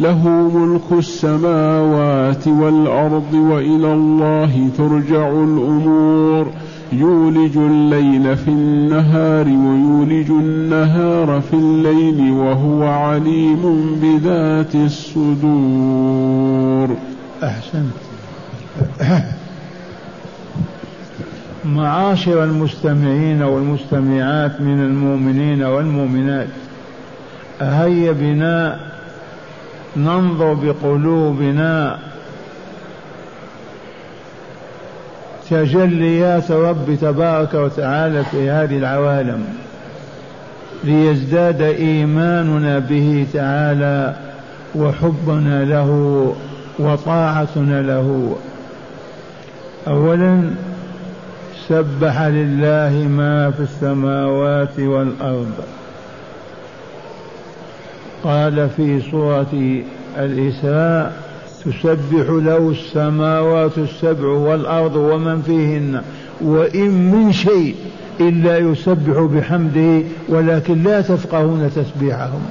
له ملك السماوات والأرض وإلى الله ترجع الأمور. يولج الليل في النهار ويولج النهار في الليل وهو عليم بذات الصدور. أحسنت. معاشر المستمعين والمستمعات من المؤمنين والمؤمنات هيا بنا ننظر بقلوبنا تجليات رب تبارك وتعالى في هذه العوالم ليزداد إيماننا به تعالى وحبنا له وطاعتنا له. اولا سبح لله ما في السماوات والأرض. قال في سورة الإسراء تسبح له السماوات السبع والأرض ومن فيهن وإن من شيء إلا يسبح بحمده ولكن لا تفقهون تسبيحهم.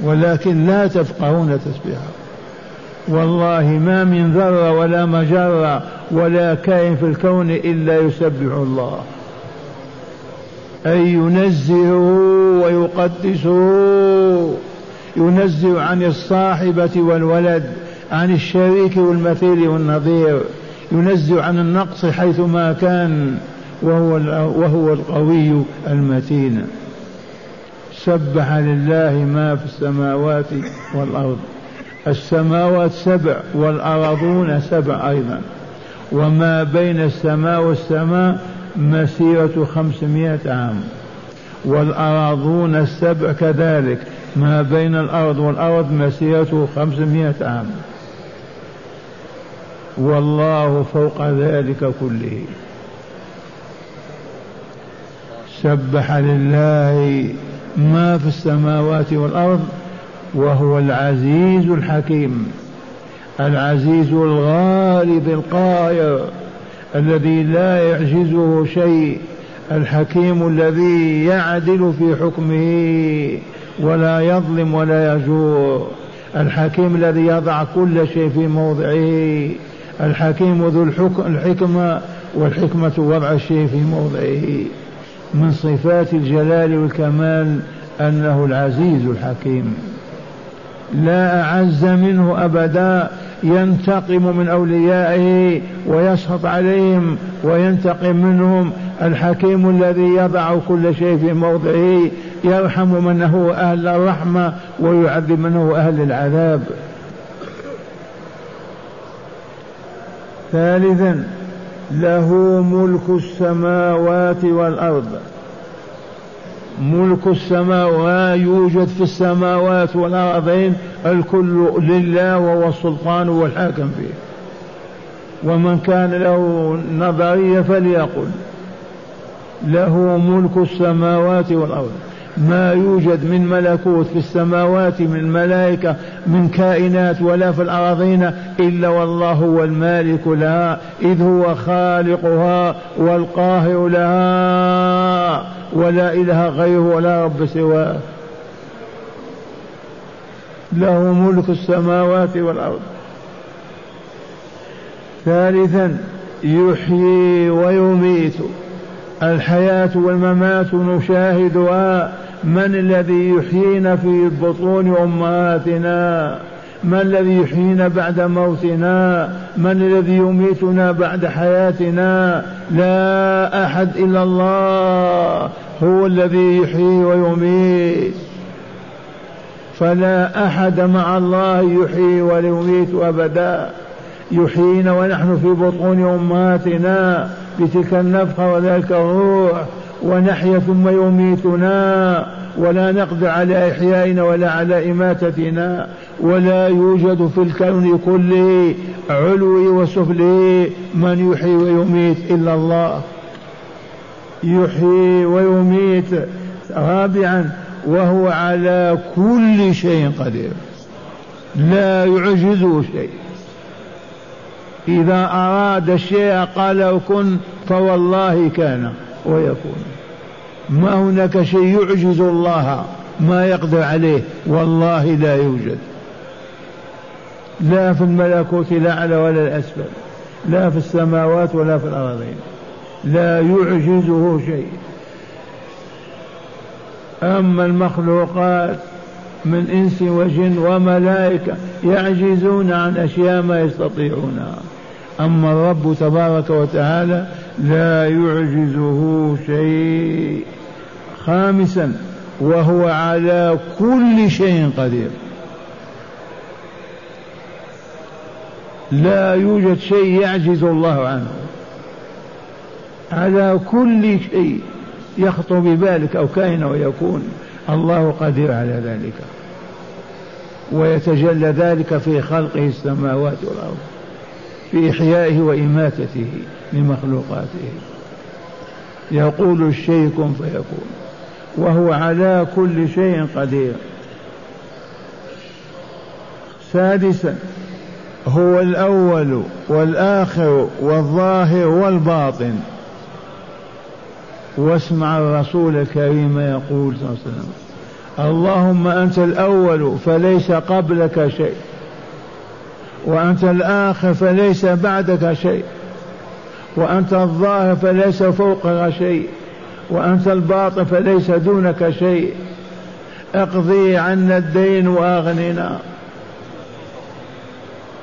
ولكن لا تفقهون تسبيحهم. والله ما من ذرة ولا مجرة ولا كائن في الكون إلا يسبح الله. أي ينزهه ويقدسه ينزه عن الصاحبة والولد عن الشريك والمثيل والنظير. ينزه عن النقص حيث ما كان وهو وهو القوي المتين. سبح لله ما في السماوات والأرض. السماوات سبع والأرضون سبع أيضا. وما بين السماء والسماء مسيرة خمسمائة عام. والأراضون السبع كذلك. ما بين الأرض والأرض مسيرته خمسمائة عام. والله فوق ذلك كله. سبح لله ما في السماوات والأرض وهو العزيز الحكيم. العزيز الغالب القاهر. الذي لا يعجزه شيء الحكيم الذي يعدل في حكمه ولا يظلم ولا يجور الحكيم الذي يضع كل شيء في موضعه الحكيم ذو الحكم الحكمة والحكمة وضع الشيء في موضعه. من صفات الجلال والكمال أنه العزيز الحكيم. لا أعز منه أبدا ينتقم من أوليائه ويسخط عليهم وينتقم منهم. الحكيم الذي يضع كل شيء في موضعه يرحم من هو أهل الرحمة ويعذب من هو أهل العذاب. ثالثا له ملك السماوات والأرض. ملك السماوات يوجد في السماوات والأرضين الكل لله وهو السلطان والحاكم فيه. ومن كان له نظرية فليقل له ملك السماوات والأرض. ما يوجد من ملكوت في السماوات من ملائكة من كائنات ولا في الأراضين إلا والله هو المالك لها إذ هو خالقها والقاهر لها ولا إله غيره ولا رب سواه. له ملك السماوات والأرض. ثالثا يحيي ويميت. الحياة والممات نشاهدها من الذي يحيينا في بطون أمهاتنا؟ من الذي يحيينا بعد موتنا؟ من الذي يميتنا بعد حياتنا؟ لا أحد إلا الله هو الذي يحيي ويميت. فلا أحد مع الله يحيي ولا يميت أبدا. يحيينا ونحن في بطون أمهاتنا. بتلك النفخه وذلك الروح ونحيا ثم يميتنا ولا نقدر على إحيائنا ولا على إماتتنا ولا يوجد في الكون كله علوي وسفلي من يحيي ويميت إلا الله. يحيي ويميت رابعا وهو على كل شيء قدير. لا يعجزه شيء. إذا أراد الشيء قال كن فوالله كان ويكون. ما هناك شيء يعجز الله ما يقدر عليه والله لا يوجد. لا في الملكوت الأعلى ولا الأسفل لا في السماوات ولا في الأرضين. لا يعجزه شيء. أما المخلوقات من إنس وجن وملائكة يعجزون عن أشياء ما يستطيعونها أما الرب تبارك وتعالى لا يعجزه شيء. خامسا وهو على كل شيء قدير. لا يوجد شيء يعجز الله عنه. على كل شيء يخطر ببالك أو كائن ويكون الله قدير على ذلك. ويتجلى ذلك في خلقه السماوات والأرض. في إحيائه وإماتته لمخلوقاته يقول الشيء كن فيكون وهو على كل شيء قدير. سادسا هو الأول والآخر والظاهر والباطن. واسمع الرسول الكريم يقول صلى الله عليه وسلم اللهم أنت الأول فليس قبلك شيء. وأنت الآخر فليس بعدك شيء. وأنت الظاهر فليس فوقك شيء. وأنت الباطن فليس دونك شيء. اقضي عنا الدين وأغننا.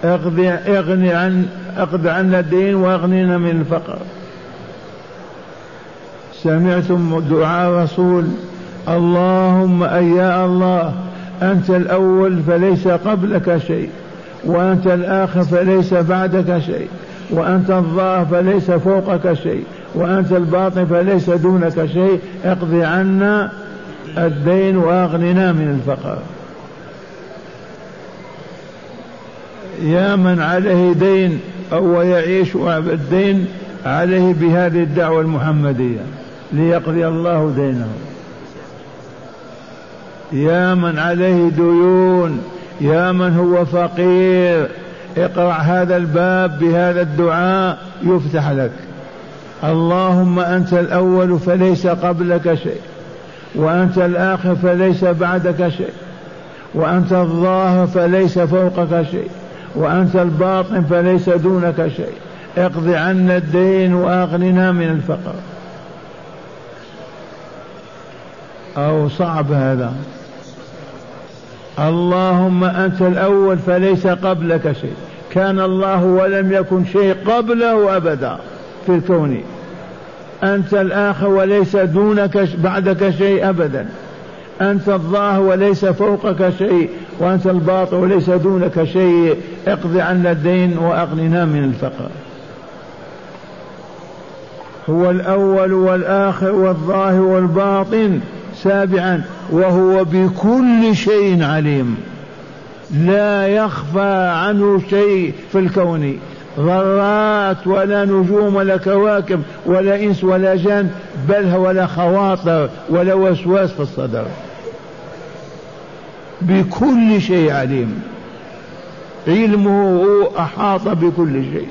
اقضي اغني عن اقض عنا الدين واغننا من الفقر. سمعتم دعاء رسول اللهم أي يا الله أنت الأول فليس قبلك شيء. وأنت الآخر فليس بعدك شيء وأنت الظاهر فليس فوقك شيء وأنت الباطن فليس دونك شيء. اقضي عنا الدين وأغننا من الفقر. يا من عليه دين أو يعيش الدين عليه بهذه الدعوة المحمدية ليقضي الله دينه. يا من عليه ديون يا من هو فقير اقرأ هذا الباب بهذا الدعاء يفتح لك. اللهم أنت الأول فليس قبلك شيء وأنت الآخر فليس بعدك شيء وأنت الظاهر فليس فوقك شيء وأنت الباطن فليس دونك شيء. اقض عنا الدين وأغننا من الفقر. أو صعب هذا. اللهم أنت الأول فليس قبلك شيء. كان الله ولم يكن شيء قبله أبدا في الكون. أنت الآخر وليس دونك بعدك شيء أبدا. أنت الظاهر وليس فوقك شيء وأنت الباطن وليس دونك شيء. اقض عنا الدين وأغننا من الفقر. هو الأول والآخر والظاهر والباطن. سابعا وهو بكل شيء عليم. لا يخفى عنه شيء في الكون. ذرات ولا نجوم ولا كواكب ولا إنس ولا جن بل ولا خواطر ولا وسواس في الصدر. بكل شيء عليم. علمه أحاط بكل شيء.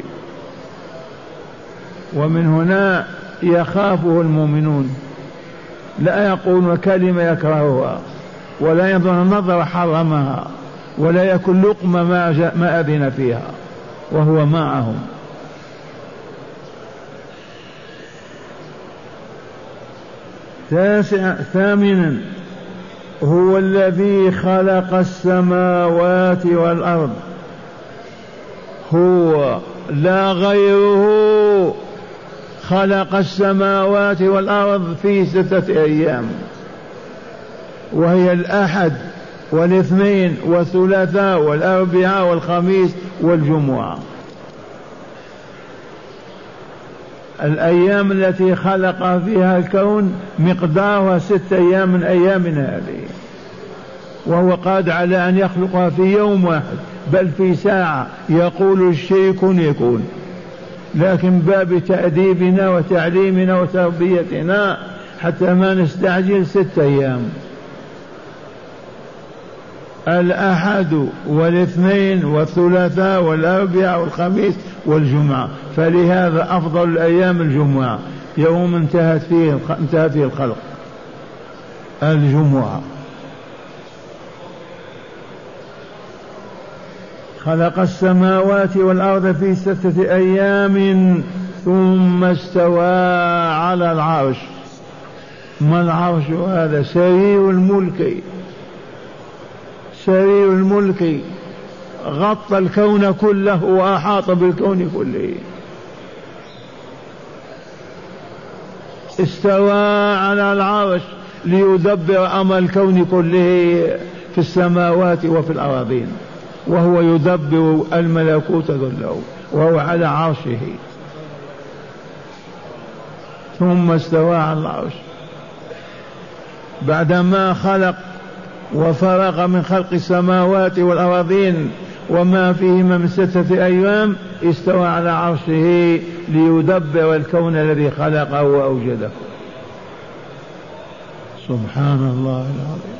ومن هنا يخافه المؤمنون. لا يقولون كلمة يكرهها ولا ينظر نظره حرمها ولا يكن لقمة ما, ما أذن فيها وهو معهم. تاسع ثامنا هو الذي خلق السماوات والأرض. هو لا غيره. خلق السماوات والأرض في ستة أيام. وهي الأحد والاثنين والثلاثاء والأربعاء والخميس والجمعة. الأيام التي خلق فيها الكون مقدارها ست أيام من أيامنا هذه. وهو قادر على أن يخلقها في يوم واحد بل في ساعة يقول الشيء كن يكون. لكن باب تأديبنا وتعليمنا وتربيتنا حتى ما نستعجل ست أيام. الأحد والاثنين والثلاثاء والأربعاء والخميس والجمعة فلهذا أفضل الأيام الجمعة. يوم انتهت فيه انتهى فيه الخلق. الجمعة. خلق السماوات والأرض في ستة أيام ثم استوى على العرش. ما العرش هذا؟ سرير الملك. سرير الملك. غطى الكون كله وأحاط بالكون كله. استوى على العرش ليدبر أمر الكون كله في السماوات وفي الأراضين. وهو يدبر الملكوت كله وهو على عرشه. ثم استوى على العرش. بعدما خلق وفرغ من خلق السماوات والأراضين وما فيهما من ستة أيام استوى على عرشه ليدبر الكون الذي خلقه وأوجده. سبحان الله العظيم.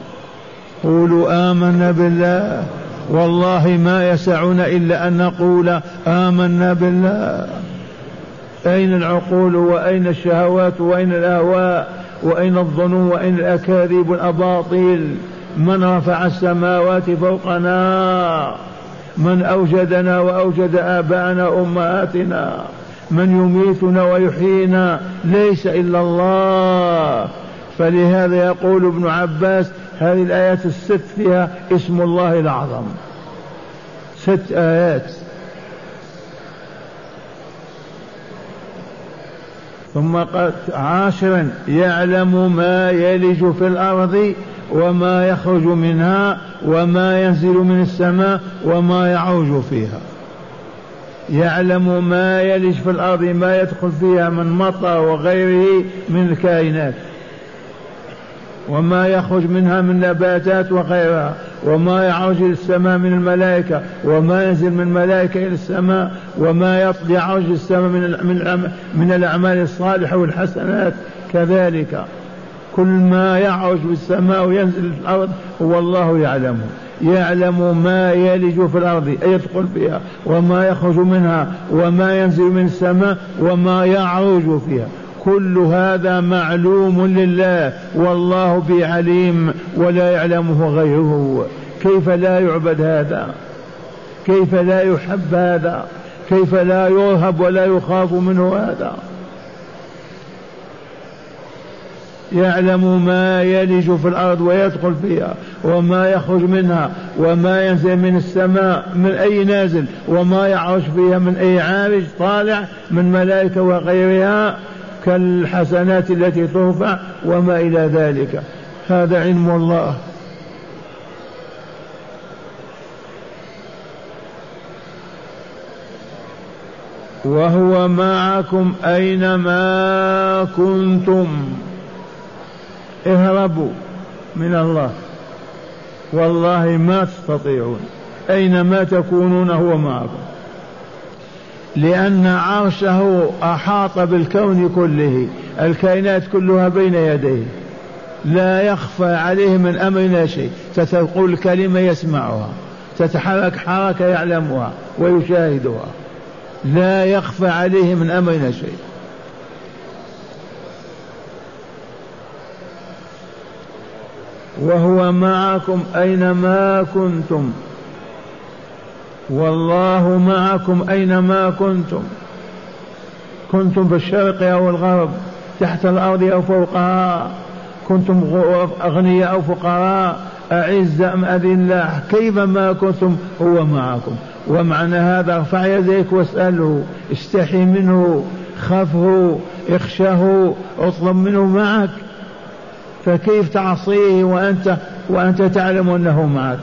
قولوا آمنا بالله. والله ما يسعنا إلا أن نقول آمنا بالله. أين العقول وأين الشهوات وأين الأهواء وأين الظنون وأين الأكاذيب والأباطيل؟ من رفع السماوات فوقنا؟ من أوجدنا وأوجد آباءنا وأمهاتنا؟ من يميتنا ويحيينا؟ ليس إلا الله. فلهذا يقول ابن عباس هذه الآيات الست فيها اسم الله الأعظم. ست آيات. ثم قال عاشرا يعلم ما يلج في الأرض وما يخرج منها وما ينزل من السماء وما يعوج فيها. يعلم ما يلج في الأرض ما يدخل فيها من مطر وغيره من الكائنات. وما يخرج منها من نباتات وغيرها وما يعرج إلى السماء من الملائكة وما ينزل من الملائكة إلى السماء وما يعرج السماء من من من الأعمال الصالحة والحسنات. كذلك كل ما يعرج في السماء وينزل في الأرض هو الله يعلمه يعلم ما يلج في الأرض يدخل فيها وما يخرج منها وما ينزل من السماء وما يعرج فيها. كل هذا معلوم لله والله بعليم ولا يعلمه غيره. كيف لا يعبد هذا؟ كيف لا يحب هذا؟ كيف لا يرهب ولا يخاف منه هذا؟ يعلم ما يلج في الأرض ويدخل فيها وما يخرج منها وما ينزل من السماء من أي نازل وما يعرج فيها من أي عارج طالع من ملائكة وغيرها. كالحسنات التي ترفع وما إلى ذلك. هذا علم الله. وهو معكم أينما كنتم. اهربوا من الله. والله ما تستطيعون. أينما تكونون هو معكم. لأن عرشه أحاط بالكون كله الكائنات كلها بين يديه. لا يخفى عليه من أمرنا شيء. تتقول كلمة يسمعها تتحرك حركة يعلمها ويشاهدها. لا يخفى عليه من أمرنا شيء. وهو معكم أينما كنتم. والله معكم أينما كنتم. كنتم في الشرق أو الغرب تحت الأرض أو فوقها كنتم أغنياء أو فقراء أعزة أم أذلة. كيف ما كنتم هو معكم. ومعنى هذا ارفع يديك واسأله استحي منه خافه اخشه اطلب منه معك. فكيف تعصيه وأنت وأنت تعلم أنه معك؟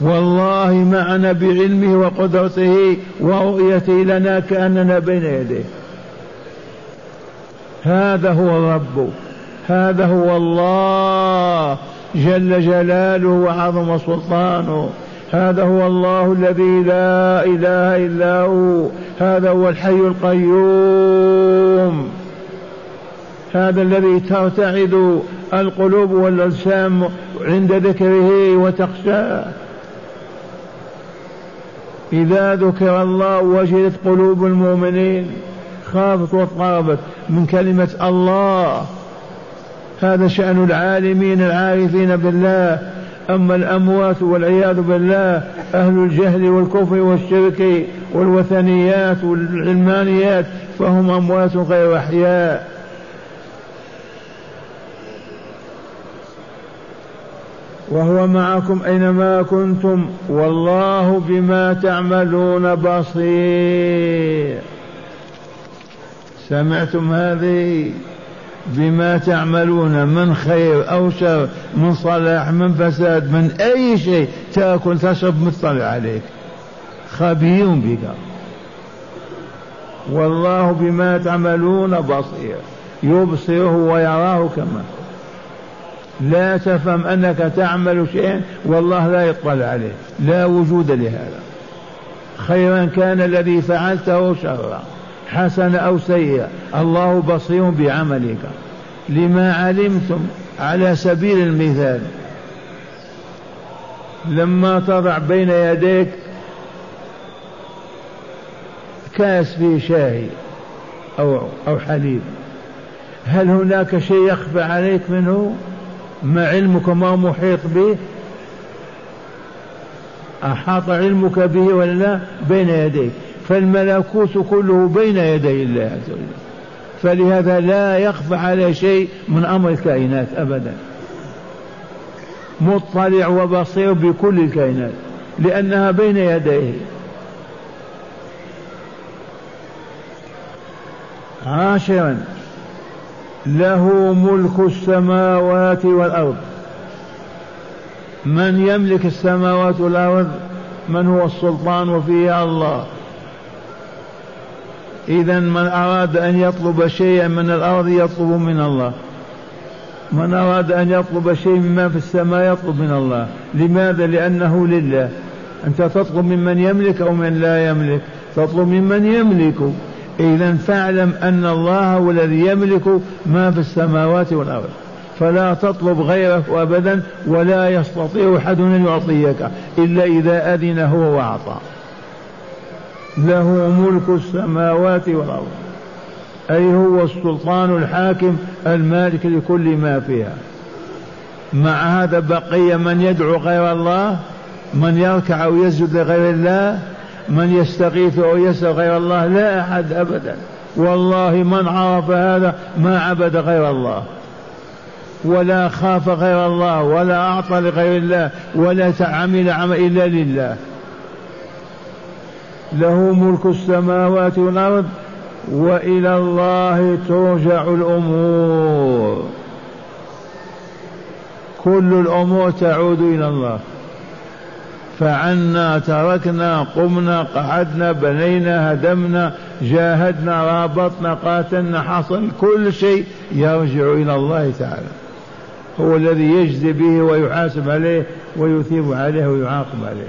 والله معنا بعلمه وقدرته ورؤيته لنا كأننا بين يديه. هذا هو الرب. هذا هو الله جل جلاله وعظم سلطانه. هذا هو الله الذي لا إله إلا هو. هذا هو الحي القيوم. هذا الذي ترتعد القلوب والأجسام عند ذكره وتخشاه. إذا ذكر الله وجدت قلوب المؤمنين خافت واضطربت من كلمة الله. هذا شأن العالمين العارفين بالله. أما الأموات والعياذ بالله أهل الجهل والكفر والشرك والوثنيات والعلمانيات فهم أموات غير أحياء. وهو معكم أينما كنتم والله بما تعملون بصير. سمعتم هذه؟ بما تعملون من خير أو شر من صلاح من فساد من أي شيء تأكل تشرب مطلع عليك. خبير بك. والله بما تعملون بصير. يبصره ويراه كما لا تفهم أنك تعمل شيئا والله لا يطلع عليه لا وجود لهذا. خيرا كان الذي فعلته شرا حسن أو سيئا. الله بصير بعملك. لما علمتم على سبيل المثال لما تضع بين يديك كاس فيه شاي أو أو حليب هل هناك شيء يخفى عليك منه؟ ما علمك ما محيط به؟ أحاط علمك به ولا لا؟ بين يديك. فالملكوت كله بين يدي الله عز وجل. فلهذا لا يخفى على شيء من أمر الكائنات أبدا. مطلع وبصير بكل الكائنات. لأنها بين يديه. عاشرا. له ملك السماوات والأرض. من يملك السماوات والأرض؟ من هو السلطان وفيها الله. إذا من أراد أن يطلب شيئا من الأرض يطلب من الله. من أراد أن يطلب شيء مما في السماء يطلب من الله. لماذا؟ لأنه لله. أنت تطلب ممن يملك أو من لا يملك؟ تطلب ممن يملك. إذا فاعلم أن الله هو الذي يملك ما في السماوات والأرض. فلا تطلب غيره أبدا ولا يستطيع أحد أن يعطيك إلا إذا أذن هو وأعطى. له ملك السماوات والأرض أي هو السلطان الحاكم المالك لكل ما فيها. مع هذا بقي من يدعو غير الله من يركع أو يسجد لغير الله من يستغيث أو يسأل غير الله لا أحد أبدا. والله من عرف هذا ما عبد غير الله. ولا خاف غير الله ولا أعطى لغير الله ولا عمل عمل إلا لله. له ملك السماوات والأرض وإلى الله ترجع الأمور. كل الأمور تعود إلى الله. فعنا تركنا قمنا قعدنا بنينا هدمنا جاهدنا رابطنا قاتلنا حصل كل شيء يرجع إلى الله تعالى. هو الذي يجزي به ويحاسب عليه ويثيب عليه ويعاقب عليه.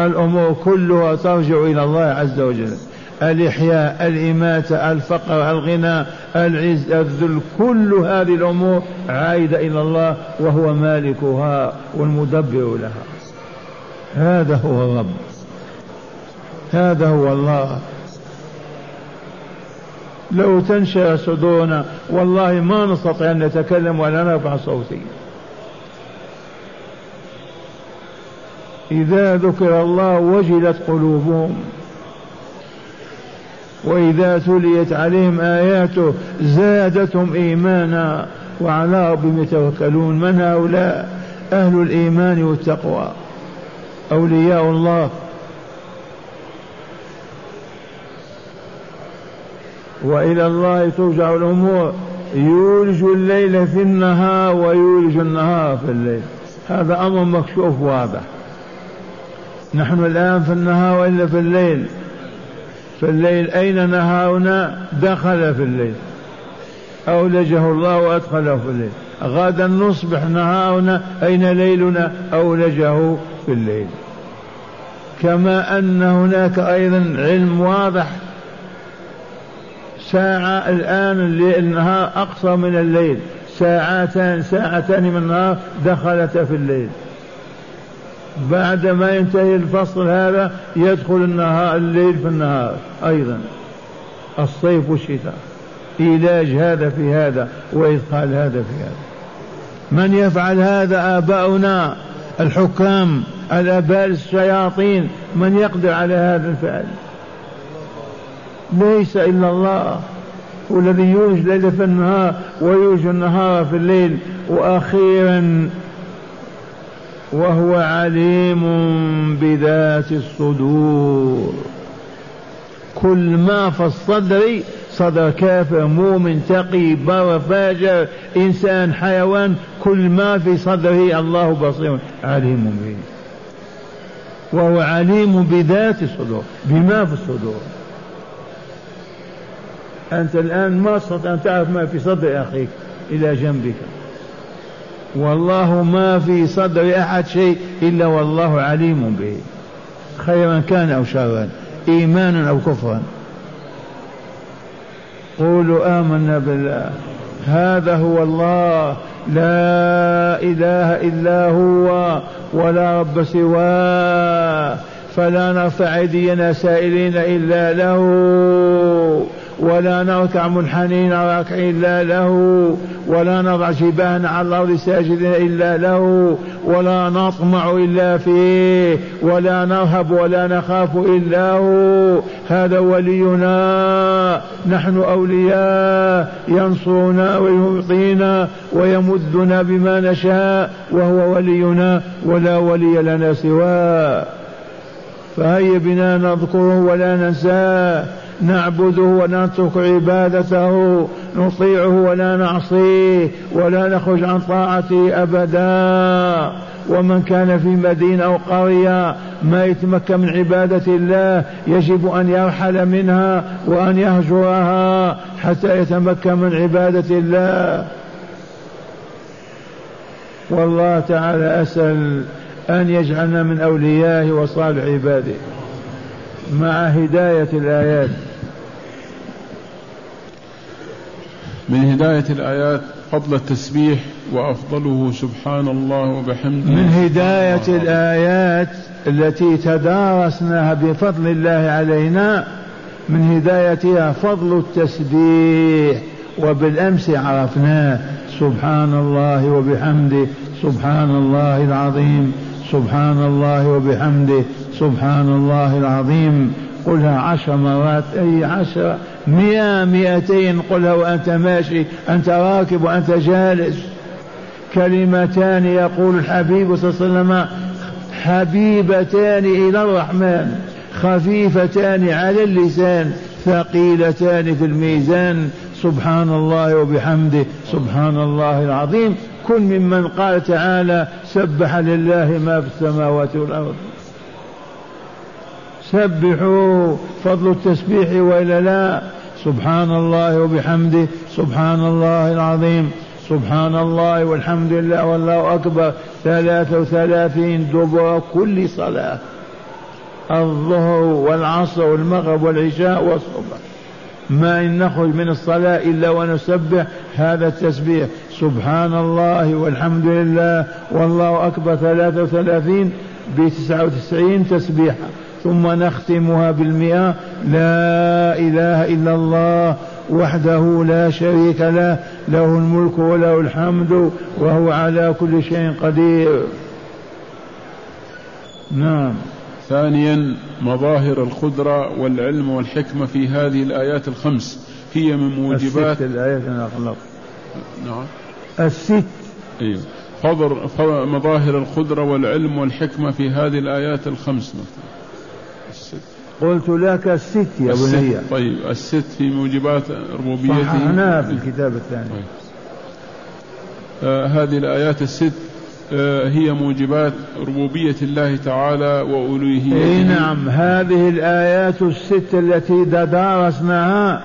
الأمور كلها ترجع إلى الله عز وجل. الإحياء الإماتة الفقر الغنى العز الذل كل هذه الأمور عائدة إلى الله وهو مالكها والمدبر لها. هذا هو الرب. هذا هو الله. لو تنشأ صدورنا والله ما نستطيع أن نتكلم ولا نرفع صوتي. إذا ذكر الله وجلت قلوبهم. وإذا تليت عليهم آياته زادتهم إيمانا. وعلى ربهم يتوكلون. من هؤلاء؟ أهل الإيمان والتقوى. أولياء الله. وإلى الله ترجع الأمور. يولج الليل في النهار ويولج النهار في الليل. هذا أمر مكشوف واضح. نحن الآن في النهار وإلا في الليل. في الليل أين نهارنا؟ دخل في الليل. أولجه الله وأدخله في الليل. غدا نصبح نهارنا. أين ليلنا؟ أولجه في الليل. كما أن هناك أيضا علم واضح ساعة الآن النهار أقصر من الليل. ساعتان ساعتان من النهار دخلت في الليل. بعد ما ينتهي الفصل هذا يدخل النهار الليل في النهار أيضا. الصيف والشتاء. علاج هذا في هذا وإدخال هذا في هذا. من يفعل هذا آباؤنا الحكام الآباء الشياطين من يقدر على هذا الفعل. ليس إلا الله هو الذي يولج الليل في النهار ويولج النهار في الليل. وأخيرا وهو عليم بذات الصدور. كل ما في الصدر صدر كافر مؤمن تقي بر فاجر إنسان حيوان كل ما في صدره الله بصير عليم به. وهو عليم بذات الصدور بما في الصدور. أنت الآن ما استطعت أن تعرف ما في صدر أخيك إلى جنبك. والله ما في صدر أحد شيء إلا والله عليم به. خيرا كان أو شرا إيمانا أو كفرا. قولوا آمنا بالله هذا هو الله لا إله إلا هو ولا رب سواه فلا نرفع أيدينا سائلين إلا له. ولا نركع منحنين راكع إلا له ولا نضع جباهنا على الأرض ساجدين إلا له ولا نطمع إلا فيه ولا نرهب ولا نخاف إلا هو. هذا ولينا نحن أولياء ينصرنا ويعطينا ويمدنا بما نشاء وهو ولينا ولا ولي لنا سواه. فهيا بنا نذكره ولا ننساه. نعبده ونترك عبادته نطيعه ولا نعصيه ولا نخرج عن طاعته أبدا. ومن كان في مدينة أو قرية ما يتمكن من عبادة الله يجب أن يرحل منها وأن يهجرها حتى يتمكن من عبادة الله. والله تعالى أسأل أن يجعلنا من أوليائه وصالح عباده. مع هداية الآيات. من هداية الآيات فضل التسبيح وأفضله سبحان الله وبحمده. من هداية الآيات التي تدارسناها بفضل الله علينا من هدايتها فضل التسبيح وبالأمس عرفناه سبحان الله وبحمده سبحان الله العظيم سبحان الله وبحمده سبحان الله العظيم. قلها عشر مرات أي عشر؟ مئة مئتين قلها وأنت ماشي أنت راكب وأنت جالس. كلمتان يقول الحبيب صلى الله عليه وسلم حبيبتان إلى الرحمن خفيفتان على اللسان ثقيلتان في الميزان. سبحان الله وبحمده سبحان الله العظيم. كن ممن قال تعالى سبح لله ما في السماوات والأرض. سبحوا فضل التسبيح والا لا. سبحان الله وبحمده. سبحان الله العظيم. سبحان الله والحمد لله والله أكبر. ثلاثة وثلاثين دبر كل صلاة. الظهر والعصر والمغرب والعشاء والصبح. ما إن نخرج من الصلاة إلا ونسبح هذا التسبيح. سبحان الله والحمد لله والله أكبر. ثلاثة وثلاثين بتسعة وتسعين تسبيحة ثم نختمها بالمئة. لا إله إلا الله وحده لا شريك له له الملك وله الحمد وهو على كل شيء قدير. نعم. ثانيا مظاهر القدرة والعلم والحكمة في هذه الآيات الخمس. هي من موجبات الست الآيات أنا أغلط نعم. الست. أيوه فضر فضر مظاهر القدرة والعلم والحكمة في هذه الآيات الخمس مثلا. قلت لك الست يا بني طيب الست في موجبات ربوبيته صححناها في الكتاب الثاني. طيب. آه هذه الآيات الست آه هي موجبات ربوبية الله تعالى وألوهيته. إي نعم هذه الآيات الست التي درسناها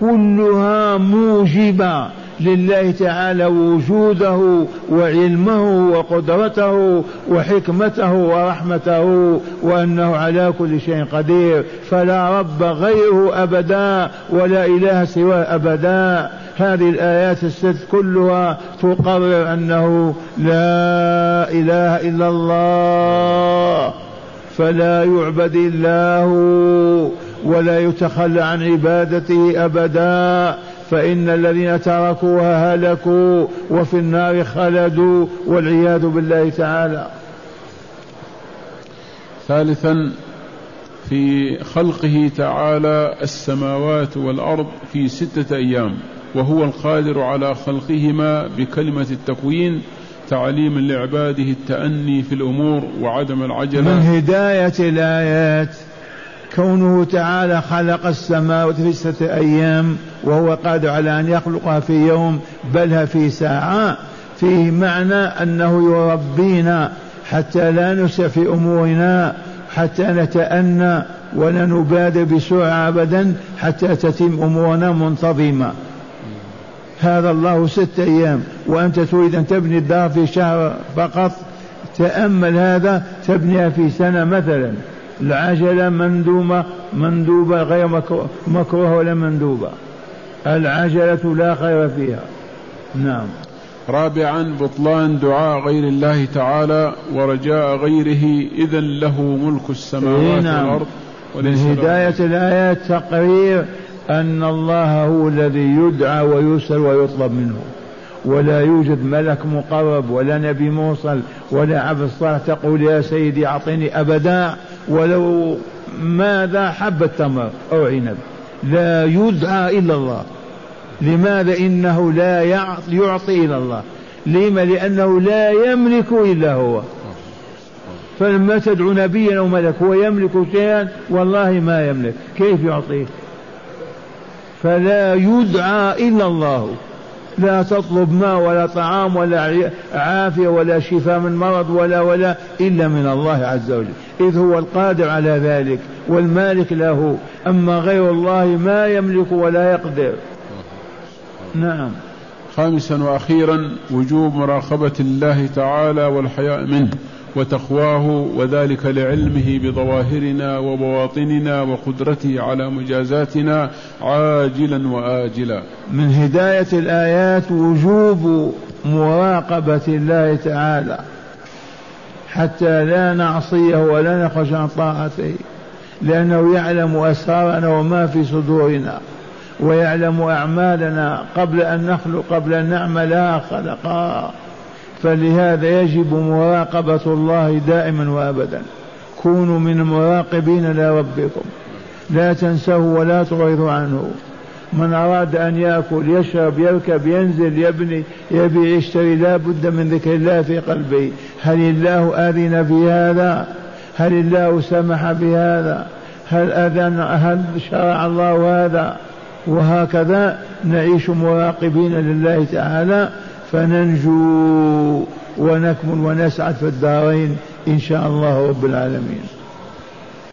كلها موجبة. لله تعالى وجوده وعلمه وقدرته وحكمته ورحمته وأنه على كل شيء قدير. فلا رب غيره أبدا ولا إله سواه أبدا. هذه الآيات الست كلها تقرر أنه لا إله إلا الله. فلا يعبد الا هو ولا يتخلى عن عبادته أبدا. فإن الذين تركوها هلكوا وفي النار خلدوا والعياذ بالله تعالى. ثالثا في خلقه تعالى السماوات والأرض في ستة أيام وهو القادر على خلقهما بكلمة التكوين تعليما لعباده التأني في الأمور وعدم العجلة. من هداية الآيات. كونه تعالى خلق السماوات في ستة أيام وهو قادر على أن يخلقها في يوم بل في ساعة. فيه معنى أنه يربينا حتى لا نسع في أمورنا حتى نتأنى ولا نبادر بسرعة أبدا حتى تتم أمورنا منتظمة. هذا الله ست أيام. وأنت تريد أن تبني الدار في شهر فقط تأمل هذا تبنيها في سنة مثلا. العجلة مندوبة مندوبة غير مكروهة ولا مندوبة. العجلة لا خير فيها. نعم. رابعا بطلان دعاء غير الله تعالى ورجاء غيره إذا له ملك السماوات نعم. والأرض من هداية الآيات تقرير أن الله هو الذي يدعى ويسأل ويطلب منه. ولا يوجد ملك مقرب ولا نبي موصل ولا عبد صالح تقول يا سيدي أعطني أبدا. ولو ماذا حب التمر أو عنب. لا يدعى إلا الله. لماذا؟ إنه لا يعطي إلا الله. لما؟ لأنه لا يملك إلا هو. فلما تدعو نبيا أو ملك هو يملك شيئا والله ما يملك. كيف يعطيه؟ فلا يدعى إلا الله. لا تطلب ماء ولا طعام ولا عافية ولا شفاء من مرض ولا ولا إلا من الله عز وجل. إذ هو القادر على ذلك والمالك له. أما غير الله ما يملك ولا يقدر. نعم. خامسا وأخيرا وجوب مراقبة الله تعالى والحياء منه. وتقواه وذلك لعلمه بظواهرنا وبواطننا وقدرته على مجازاتنا عاجلا واجلا. من هداية الآيات وجوب مراقبة الله تعالى. حتى لا نعصيه ولا نخرج عن طاعته. لأنه يعلم أسرارنا وما في صدورنا. ويعلم أعمالنا قبل أن نخلق قبل أن نعملها خلقها فلهذا يجب مراقبة الله دائما وأبدا. كونوا من المراقبين لربكم لا تنسوا ولا تعرضوا عنه. من أراد أن يأكل يشرب يركب ينزل يبني يبيع يشتري لا بد من ذكر الله في قلبه. هل الله آذن في هذا هل الله سمح بهذا؟ هل أذن هل شرع الله هذا؟ وهكذا نعيش مراقبين لله تعالى فننجو ونكمل ونسعد في الدارين إن شاء الله رب العالمين.